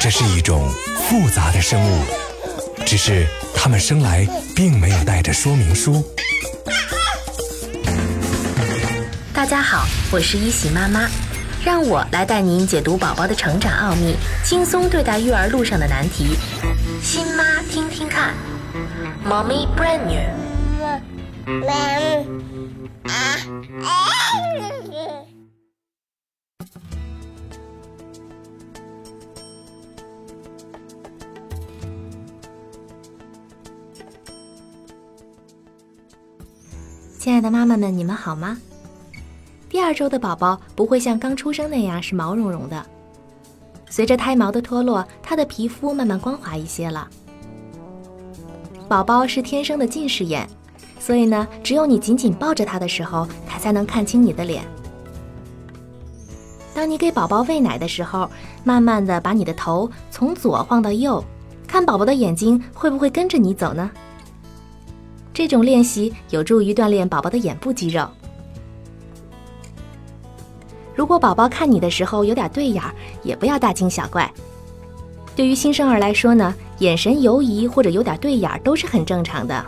这是一种复杂的生物，只是它们生来并没有带着说明书。大家好，我是一喜妈妈，让我来带您解读宝宝的成长奥秘，轻松对待育儿路上的难题。新妈听听看，Mommy brand new。亲爱的妈妈们，你们好吗？第二周的宝宝不会像刚出生那样是毛茸茸的，随着胎毛的脱落，它的皮肤慢慢光滑一些了。宝宝是天生的近视眼，所以呢，只有你紧紧抱着他的时候，他才能看清你的脸。当你给宝宝喂奶的时候，慢慢的把你的头从左晃到右，看宝宝的眼睛会不会跟着你走呢？这种练习有助于锻炼宝宝的眼部肌肉。如果宝宝看你的时候有点对眼，也不要大惊小怪。对于新生儿来说呢，眼神游移或者有点对眼都是很正常的。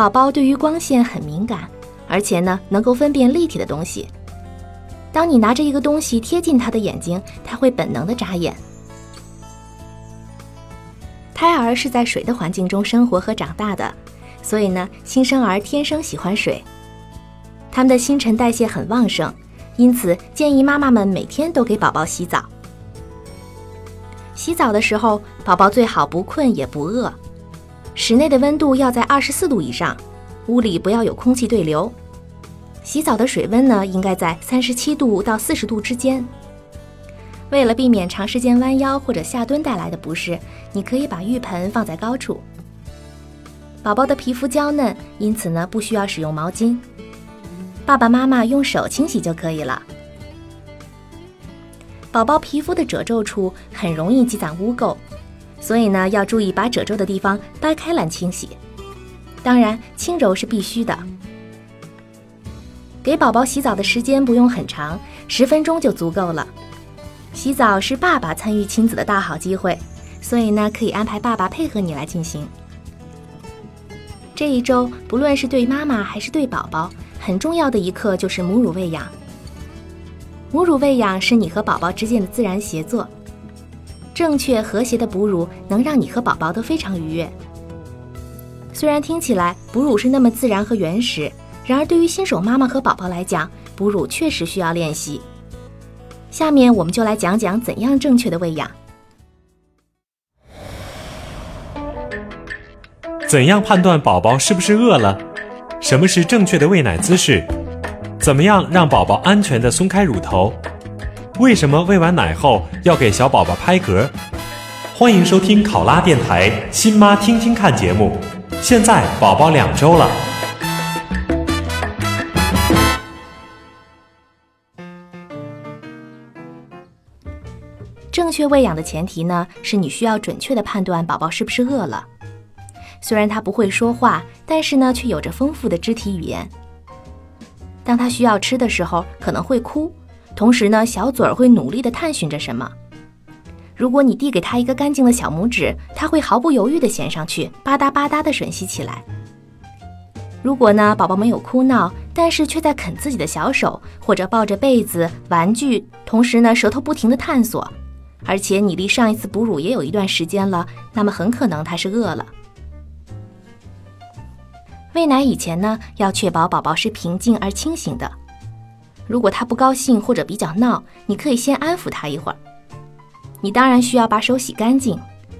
宝宝对于光线很敏感，而且呢能够分辨立体的东西。当你拿着一个东西贴近他的眼睛，他会本能的眨眼。胎儿是在水的环境中生活和长大的，所以呢，新生儿天生喜欢水。他们的新陈代谢很旺盛，因此建议妈妈们每天都给宝宝洗澡。洗澡的时候，宝宝最好不困也不饿。室内的温度要在二十四度以上，屋里不要有空气对流。洗澡的水温呢，应该在三十七度到四十度之间。为了避免长时间弯腰或者下蹲带来的不适，你可以把浴盆放在高处。宝宝的皮肤娇嫩，因此呢不需要使用毛巾，爸爸妈妈用手清洗就可以了。宝宝皮肤的褶皱处很容易积攒污垢，所以呢要注意把褶皱的地方掰开来清洗。当然，轻柔是必须的。给宝宝洗澡的时间不用很长，十分钟就足够了。洗澡是爸爸参与亲子的大好机会，所以呢，可以安排爸爸配合你来进行。这一周，不论是对妈妈还是对宝宝，很重要的一课就是母乳喂养。母乳喂养是你和宝宝之间的自然协作，正确和谐的哺乳能让你和宝宝都非常愉悦。虽然听起来哺乳是那么自然和原始，然而对于新手妈妈和宝宝来讲，哺乳确实需要练习。下面我们就来讲讲怎样正确的喂养。怎样判断宝宝是不是饿了？什么是正确的喂奶姿势？怎么样让宝宝安全的松开乳头？为什么喂完奶后要给小宝宝拍嗝？欢迎收听考拉电台《新妈听听看》节目。现在宝宝两周了。正确喂养的前提呢，是你需要准确的判断宝宝是不是饿了。虽然他不会说话，但是呢，却有着丰富的肢体语言。当他需要吃的时候，可能会哭，同时呢，小嘴儿会努力地探寻着什么。如果你递给他一个干净的小拇指，他会毫不犹豫地衔上去，吧嗒吧嗒地吮吸起来。如果呢，宝宝没有哭闹，但是却在啃自己的小手，或者抱着被子、玩具，同时呢，舌头不停地探索。而且你离上一次哺乳也有一段时间了，那么很可能他是饿了。喂奶以前呢，要确保宝宝是平静而清醒的。如果他不高兴或者比较闹，你可以先安抚他一会儿。你当然需要把手洗干净，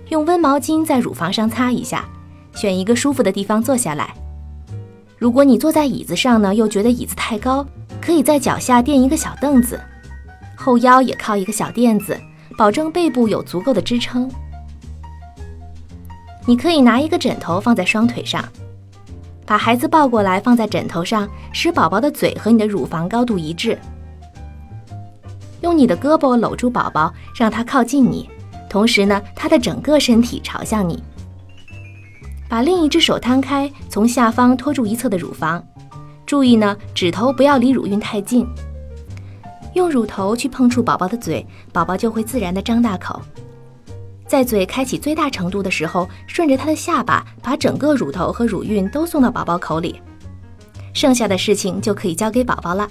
用温毛巾在乳房上擦一下，选一个舒服的地方坐下来。如果你坐在椅子上呢，又觉得椅子太高，可以在脚下垫一个小凳子，后腰也靠一个小垫子。保证背部有足够的支撑。你可以拿一个枕头放在双腿上，把孩子抱过来放在枕头上，使宝宝的嘴和你的乳房高度一致。用你的胳膊搂住宝宝，让他靠近你，同时呢，他的整个身体朝向你。把另一只手摊开，从下方托住一侧的乳房，注意呢，指头不要离乳晕太近。用乳头去碰触宝宝的嘴，宝宝就会自然的张大口。在嘴开启最大程度的时候，顺着他的下巴，把整个乳头和乳晕都送到宝宝口里，剩下的事情就可以交给宝宝了。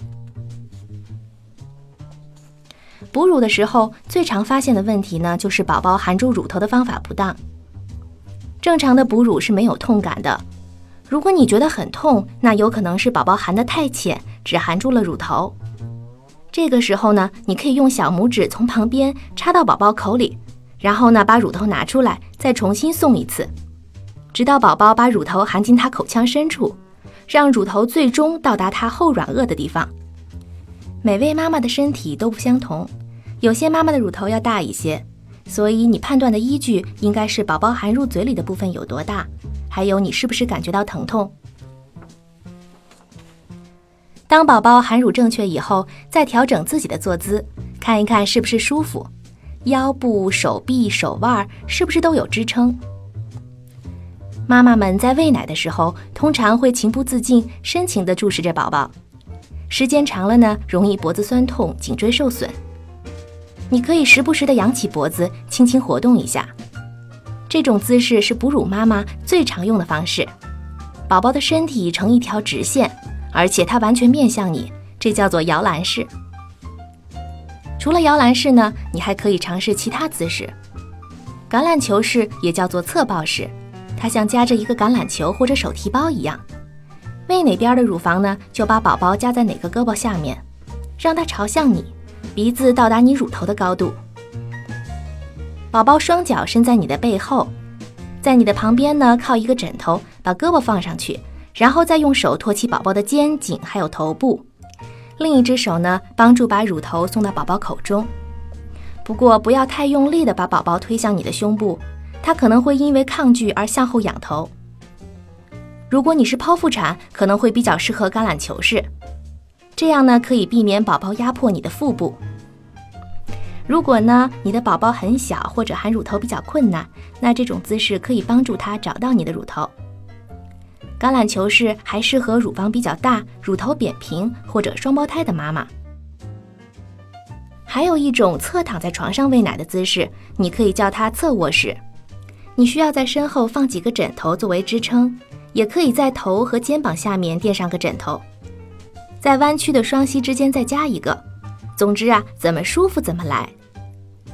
哺乳的时候，最常发现的问题呢，就是宝宝含住乳头的方法不当。正常的哺乳是没有痛感的，如果你觉得很痛，那有可能是宝宝含得太浅，只含住了乳头。这个时候呢，你可以用小拇指从旁边插到宝宝口里。然后呢，把乳头拿出来，再重新送一次，直到宝宝把乳头含进他口腔深处，让乳头最终到达他后软腭的地方。每位妈妈的身体都不相同，有些妈妈的乳头要大一些，所以你判断的依据应该是宝宝含入嘴里的部分有多大，还有你是不是感觉到疼痛。当宝宝含乳正确以后，再调整自己的坐姿，看一看是不是舒服。腰部、手臂、手腕是不是都有支撑？妈妈们在喂奶的时候，通常会情不自禁、深情地注视着宝宝，时间长了呢，容易脖子酸痛、颈椎受损。你可以时不时地扬起脖子，轻轻活动一下。这种姿势是哺乳妈妈最常用的方式。宝宝的身体成一条直线，而且它完全面向你，这叫做摇篮式。除了摇篮式呢，你还可以尝试其他姿势。橄榄球式也叫做侧抱式，它像夹着一个橄榄球或者手提包一样。喂哪边的乳房呢，就把宝宝夹在哪个胳膊下面，让它朝向你，鼻子到达你乳头的高度。宝宝双脚伸在你的背后，在你的旁边呢靠一个枕头，把胳膊放上去，然后再用手托起宝宝的肩颈还有头部。另一只手呢，帮助把乳头送到宝宝口中。不过不要太用力的把宝宝推向你的胸部，他可能会因为抗拒而向后仰头。如果你是剖腹产，可能会比较适合橄榄球式，这样呢可以避免宝宝压迫你的腹部。如果呢你的宝宝很小或者含乳头比较困难，那这种姿势可以帮助他找到你的乳头。橄榄球式还适合乳房比较大、乳头扁平或者双胞胎的妈妈。还有一种侧躺在床上喂奶的姿势，你可以叫它侧卧式。你需要在身后放几个枕头作为支撑，也可以在头和肩膀下面垫上个枕头，在弯曲的双膝之间再加一个。总之啊，怎么舒服怎么来，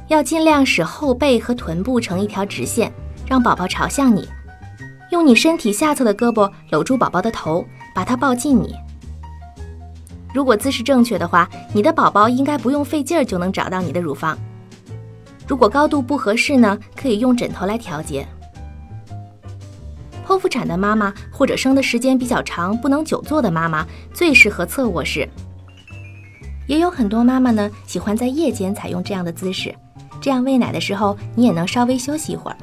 要尽量使后背和臀部成一条直线，让宝宝朝向你。用你身体下侧的胳膊搂住宝宝的头，把他抱近你。如果姿势正确的话，你的宝宝应该不用费劲儿就能找到你的乳房。如果高度不合适呢，可以用枕头来调节。剖腹产的妈妈或者生的时间比较长、不能久坐的妈妈，最适合侧卧式。也有很多妈妈呢，喜欢在夜间采用这样的姿势，这样喂奶的时候你也能稍微休息一会儿。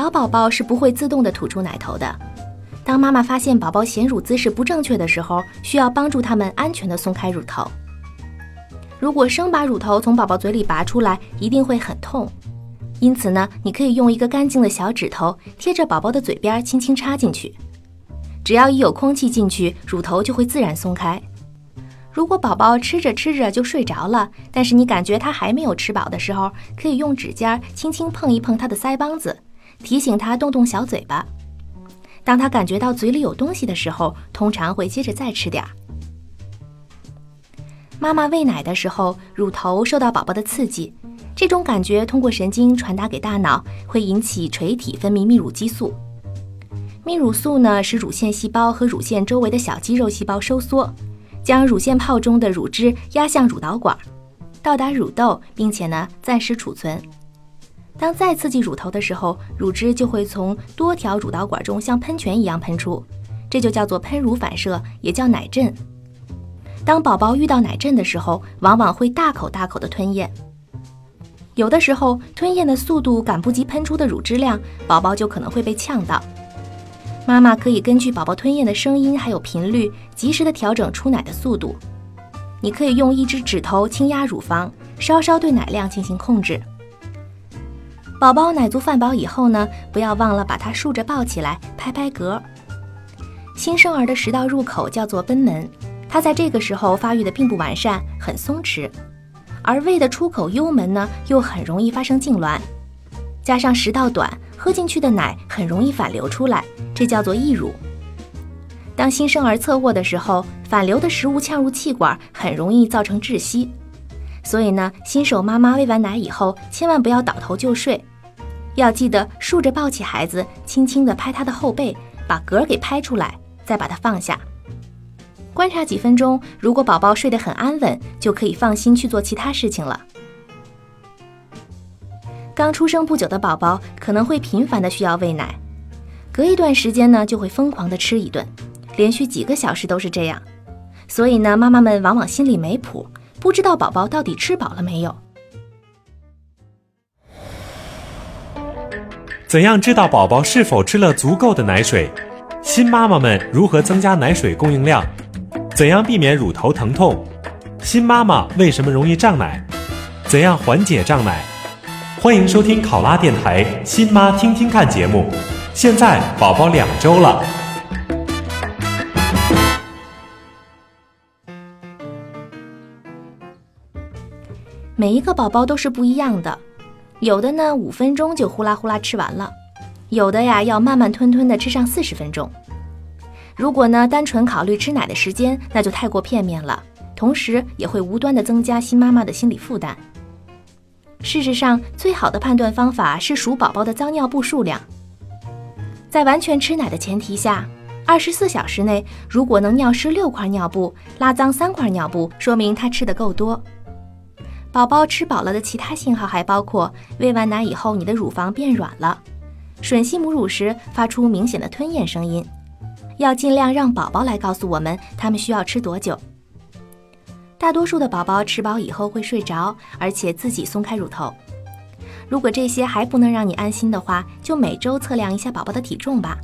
小宝宝是不会自动的吐出奶头的。当妈妈发现宝宝衔乳姿势不正确的时候，需要帮助他们安全的松开乳头。如果生把乳头从宝宝嘴里拔出来，一定会很痛。因此呢，你可以用一个干净的小指头贴着宝宝的嘴边轻轻插进去。只要一有空气进去，乳头就会自然松开。如果宝宝吃着吃着就睡着了，但是你感觉他还没有吃饱的时候，可以用指尖轻轻碰一碰他的腮帮子。提醒他动动小嘴巴，当他感觉到嘴里有东西的时候，通常会接着再吃点儿。妈妈喂奶的时候，乳头受到宝宝的刺激，这种感觉通过神经传达给大脑，会引起垂体分泌泌乳激素。泌乳素呢，使乳腺细胞和乳腺周围的小肌肉细胞收缩，将乳腺泡中的乳汁压向乳导管，到达乳窦，并且呢暂时储存。当再刺激乳头的时候，乳汁就会从多条乳导管中像喷泉一样喷出，这就叫做喷乳反射，也叫奶阵。当宝宝遇到奶阵的时候，往往会大口大口的吞咽，有的时候吞咽的速度赶不及喷出的乳汁量，宝宝就可能会被呛到。妈妈可以根据宝宝吞咽的声音还有频率，及时的调整出奶的速度。你可以用一只指头轻压乳房，稍稍对奶量进行控制。宝宝奶足饭饱以后呢，不要忘了把它竖着抱起来，拍拍嗝。新生儿的食道入口叫做贲门，它在这个时候发育的并不完善，很松弛，而胃的出口幽门呢，又很容易发生痉挛，加上食道短，喝进去的奶很容易反流出来，这叫做溢乳。当新生儿侧卧的时候，反流的食物呛入气管，很容易造成窒息。所以呢，新手妈妈喂完奶以后，千万不要倒头就睡，要记得竖着抱起孩子，轻轻地拍他的后背，把嗝给拍出来，再把他放下。观察几分钟，如果宝宝睡得很安稳，就可以放心去做其他事情了。刚出生不久的宝宝可能会频繁的需要喂奶，隔一段时间呢，就会疯狂的吃一顿。连续几个小时都是这样，所以呢，妈妈们往往心里没谱，不知道宝宝到底吃饱了没有。怎样知道宝宝是否吃了足够的奶水？新妈妈们如何增加奶水供应量？怎样避免乳头疼痛？新妈妈为什么容易胀奶？怎样缓解胀奶？欢迎收听考拉电台《新妈听听看》节目。现在宝宝两周了。每一个宝宝都是不一样的，有的呢五分钟就呼啦呼啦吃完了，有的呀要慢慢吞吞的吃上四十分钟。如果呢单纯考虑吃奶的时间，那就太过片面了，同时也会无端的增加新妈妈的心理负担。事实上，最好的判断方法是数宝宝的脏尿布数量。在完全吃奶的前提下，二十四小时内如果能尿湿六块尿布，拉脏三块尿布，说明他吃的够多。宝宝吃饱了的其他信号还包括：喂完奶以后，你的乳房变软了；吮吸母乳时发出明显的吞咽声音。要尽量让宝宝来告诉我们他们需要吃多久。大多数的宝宝吃饱以后会睡着，而且自己松开乳头。如果这些还不能让你安心的话，就每周测量一下宝宝的体重吧。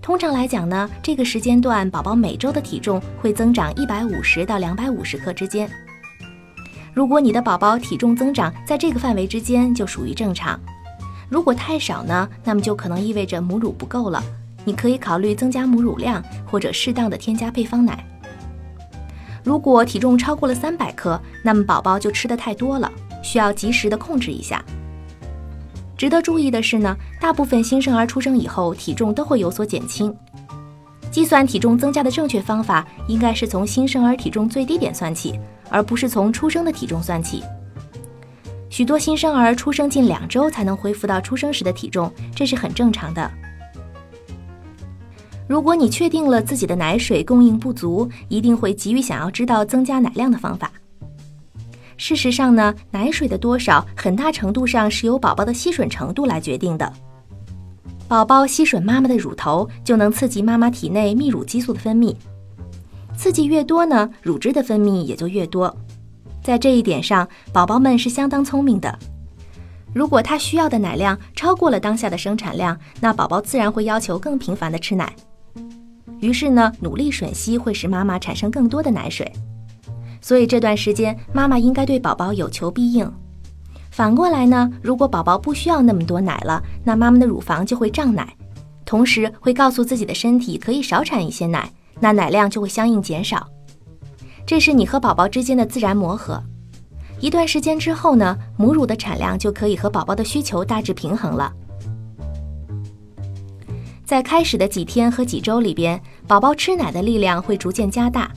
通常来讲呢，这个时间段宝宝每周的体重会增长一百五十到两百五十克之间。如果你的宝宝体重增长在这个范围之间，就属于正常；如果太少呢，那么就可能意味着母乳不够了。你可以考虑增加母乳量，或者适当的添加配方奶。如果体重超过了三百克，那么宝宝就吃的太多了，需要及时的控制一下。值得注意的是呢，大部分新生儿出生以后体重都会有所减轻。计算体重增加的正确方法，应该是从新生儿体重最低点算起。而不是从出生的体重算起。许多新生儿出生近两周才能恢复到出生时的体重，这是很正常的。如果你确定了自己的奶水供应不足，一定会急于想要知道增加奶量的方法。事实上呢，奶水的多少很大程度上是由宝宝的吸吮程度来决定的。宝宝吸吮妈妈的乳头，就能刺激妈妈体内泌乳激素的分泌。刺激越多呢，乳汁的分泌也就越多。在这一点上，宝宝们是相当聪明的。如果他需要的奶量超过了当下的生产量，那宝宝自然会要求更频繁的吃奶。于是呢，努力吮吸会使妈妈产生更多的奶水。所以这段时间，妈妈应该对宝宝有求必应。反过来呢，如果宝宝不需要那么多奶了，那妈妈的乳房就会胀奶，同时会告诉自己的身体可以少产一些奶。那奶量就会相应减少，这是你和宝宝之间的自然磨合。一段时间之后呢，母乳的产量就可以和宝宝的需求大致平衡了。在开始的几天和几周里边，宝宝吃奶的力量会逐渐加大。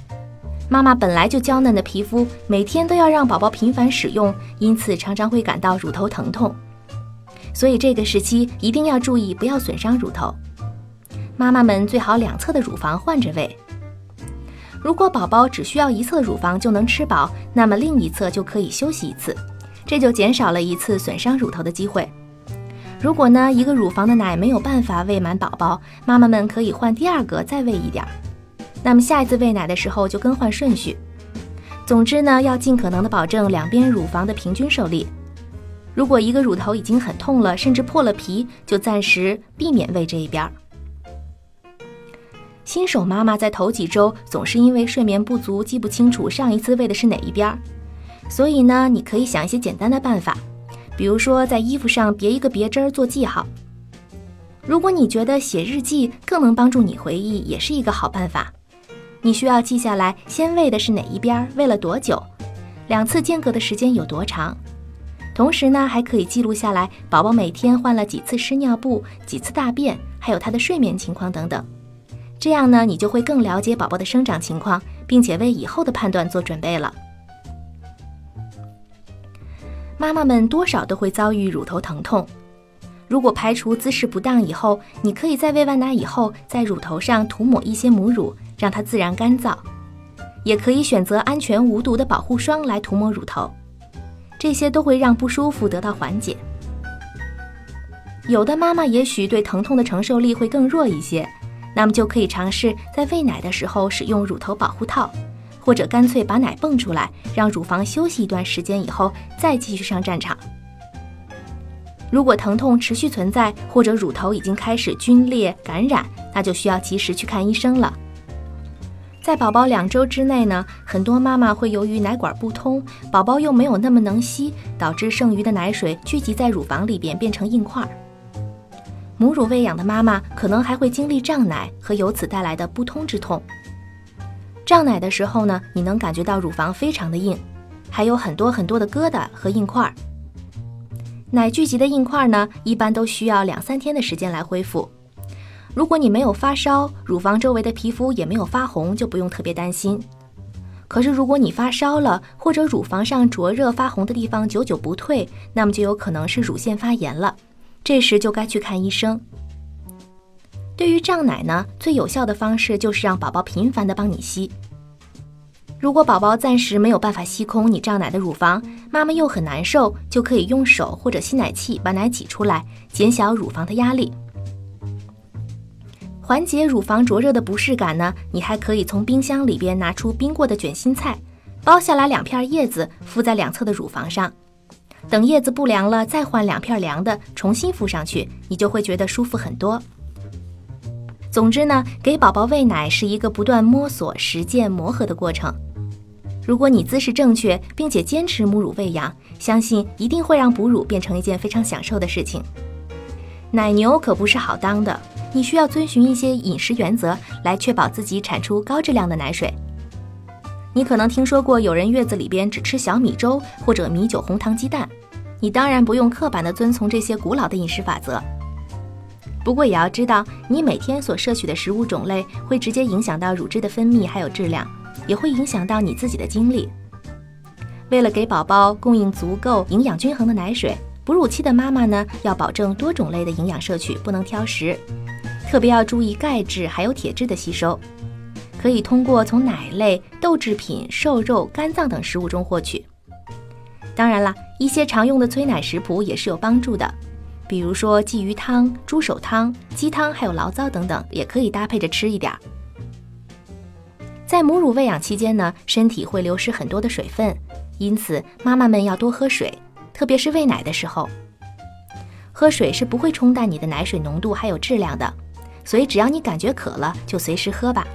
妈妈本来就娇嫩的皮肤，每天都要让宝宝频繁使用，因此常常会感到乳头疼痛。所以这个时期一定要注意，不要损伤乳头。妈妈们最好两侧的乳房换着喂。如果宝宝只需要一侧乳房就能吃饱，那么另一侧就可以休息一次，这就减少了一次损伤乳头的机会。如果呢一个乳房的奶没有办法喂满宝宝，妈妈们可以换第二个再喂一点儿。那么下一次喂奶的时候就更换顺序。总之呢要尽可能的保证两边乳房的平均受力。如果一个乳头已经很痛了，甚至破了皮，就暂时避免喂这一边。新手妈妈在头几周总是因为睡眠不足，记不清楚上一次喂的是哪一边儿，所以呢，你可以想一些简单的办法，比如说在衣服上别一个别针儿做记号。如果你觉得写日记更能帮助你回忆，也是一个好办法。你需要记下来先喂的是哪一边，喂了多久，两次间隔的时间有多长。同时呢，还可以记录下来宝宝每天换了几次湿尿布、几次大便，还有他的睡眠情况等等。这样呢，你就会更了解宝宝的生长情况，并且为以后的判断做准备了。妈妈们多少都会遭遇乳头疼痛，如果排除姿势不当以后，你可以在喂完奶以后，在乳头上涂抹一些母乳，让它自然干燥，也可以选择安全无毒的保护霜来涂抹乳头。这些都会让不舒服得到缓解。有的妈妈也许对疼痛的承受力会更弱一些，那么就可以尝试在喂奶的时候使用乳头保护套，或者干脆把奶泵出来，让乳房休息一段时间以后再继续上战场。如果疼痛持续存在，或者乳头已经开始皲裂感染，那就需要及时去看医生了。在宝宝两周之内呢，很多妈妈会由于奶管不通，宝宝又没有那么能吸，导致剩余的奶水聚集在乳房里边变成硬块。母乳喂养的妈妈可能还会经历胀奶和由此带来的不通之痛。胀奶的时候呢，你能感觉到乳房非常的硬，还有很多很多的疙瘩和硬块。奶聚集的硬块呢，一般都需要两三天的时间来恢复。如果你没有发烧，乳房周围的皮肤也没有发红，就不用特别担心。可是如果你发烧了，或者乳房上灼热发红的地方久久不退，那么就有可能是乳腺发炎了，这时就该去看医生。对于胀奶呢，最有效的方式就是让宝宝频繁的帮你吸。如果宝宝暂时没有办法吸空你胀奶的乳房，妈妈又很难受，就可以用手或者吸奶器把奶挤出来，减小乳房的压力。缓解乳房灼热的不适感呢，你还可以从冰箱里边拿出冰过的卷心菜，剥下来两片叶子敷在两侧的乳房上，等叶子不凉了，再换两片凉的重新敷上去，你就会觉得舒服很多。总之呢，给宝宝喂奶是一个不断摸索、实践、磨合的过程。如果你姿势正确，并且坚持母乳喂养，相信一定会让哺乳变成一件非常享受的事情。奶牛可不是好当的。你需要遵循一些饮食原则来确保自己产出高质量的奶水。你可能听说过有人月子里边只吃小米粥或者米酒红糖鸡蛋，你当然不用刻板的遵从这些古老的饮食法则。不过也要知道，你每天所摄取的食物种类会直接影响到乳汁的分泌还有质量，也会影响到你自己的精力。为了给宝宝供应足够、营养均衡的奶水，哺乳期的妈妈呢要保证多种类的营养摄取，不能挑食。特别要注意钙质还有铁质的吸收，可以通过从奶类、豆制品、瘦肉、肝脏等食物中获取。当然了，一些常用的催奶食谱也是有帮助的，比如说鲫鱼汤、猪手汤、鸡汤，还有醪糟等等，也可以搭配着吃一点儿。在母乳喂养期间呢，身体会流失很多的水分，因此妈妈们要多喝水，特别是喂奶的时候，喝水是不会冲淡你的奶水浓度还有质量的。所以，只要你感觉渴了，就随时喝吧。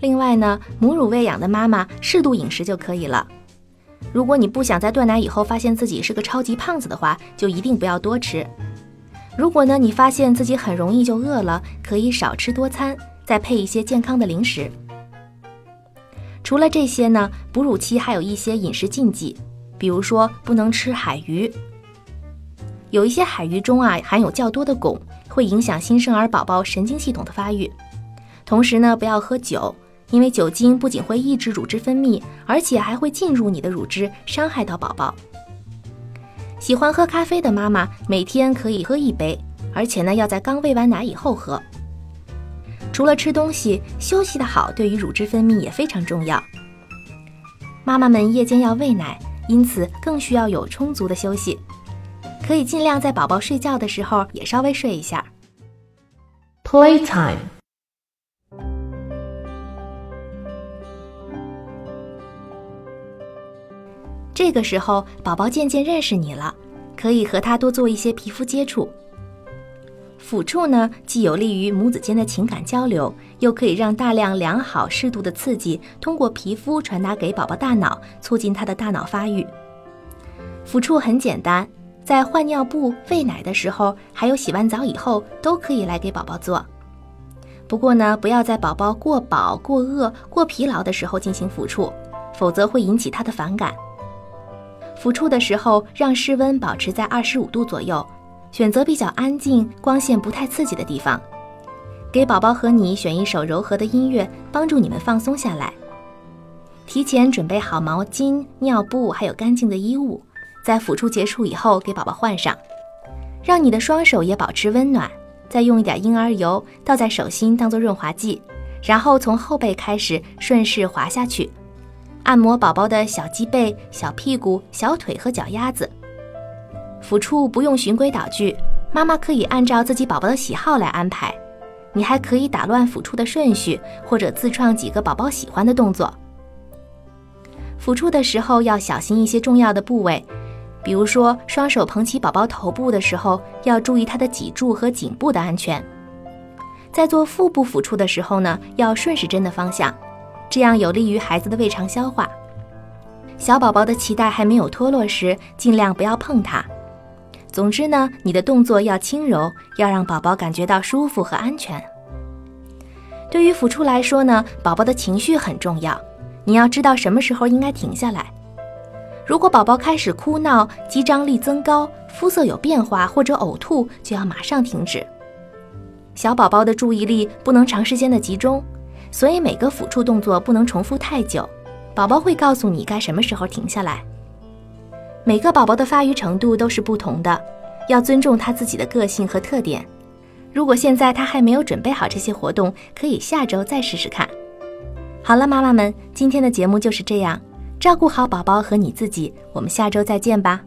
另外呢，母乳喂养的妈妈适度饮食就可以了。如果你不想在断奶以后发现自己是个超级胖子的话，就一定不要多吃。如果呢，你发现自己很容易就饿了，可以少吃多餐，再配一些健康的零食。除了这些呢，哺乳期还有一些饮食禁忌，比如说不能吃海鱼，有一些海鱼中啊含有较多的汞。会影响新生儿宝宝神经系统的发育，同时呢，不要喝酒，因为酒精不仅会抑制乳汁分泌，而且还会进入你的乳汁，伤害到宝宝。喜欢喝咖啡的妈妈，每天可以喝一杯，而且呢，要在刚喂完奶以后喝。除了吃东西，休息的好对于乳汁分泌也非常重要。妈妈们夜间要喂奶，因此更需要有充足的休息。可以尽量在宝宝睡觉的时候也稍微睡一下。Playtime。这个时候，宝宝渐渐认识你了，可以和他多做一些皮肤接触。抚触呢，既有利于母子间的情感交流，又可以让大量良好适度的刺激通过皮肤传达给宝宝大脑，促进他的大脑发育。抚触很简单。在换尿布、喂奶的时候，还有洗完澡以后，都可以来给宝宝做。不过呢，不要在宝宝过饱、过饿、过疲劳的时候进行抚触，否则会引起他的反感。抚触的时候，让室温保持在二十五度左右，选择比较安静、光线不太刺激的地方。给宝宝和你选一首柔和的音乐，帮助你们放松下来。提前准备好毛巾、尿布，还有干净的衣物，在抚触结束以后给宝宝换上，让你的双手也保持温暖。再用一点婴儿油倒在手心当做润滑剂，然后从后背开始顺势滑下去，按摩宝宝的小脊背、小屁股、小腿和脚丫子。抚触不用循规蹈矩，妈妈可以按照自己宝宝的喜好来安排。你还可以打乱抚触的顺序，或者自创几个宝宝喜欢的动作。抚触的时候要小心一些重要的部位。比如说，双手捧起宝宝头部的时候，要注意他的脊柱和颈部的安全。在做腹部抚触的时候呢，要顺时针的方向，这样有利于孩子的胃肠消化。小宝宝的脐带还没有脱落时，尽量不要碰它。总之呢，你的动作要轻柔，要让宝宝感觉到舒服和安全。对于抚触来说呢，宝宝的情绪很重要，你要知道什么时候应该停下来。如果宝宝开始哭闹、肌张力增高、肤色有变化或者呕吐，就要马上停止。小宝宝的注意力不能长时间的集中，所以每个抚触动作不能重复太久。宝宝会告诉你该什么时候停下来。每个宝宝的发育程度都是不同的，要尊重他自己的个性和特点。如果现在他还没有准备好这些活动，可以下周再试试看。好了，妈妈们，今天的节目就是这样。照顾好宝宝和你自己，我们下周再见吧。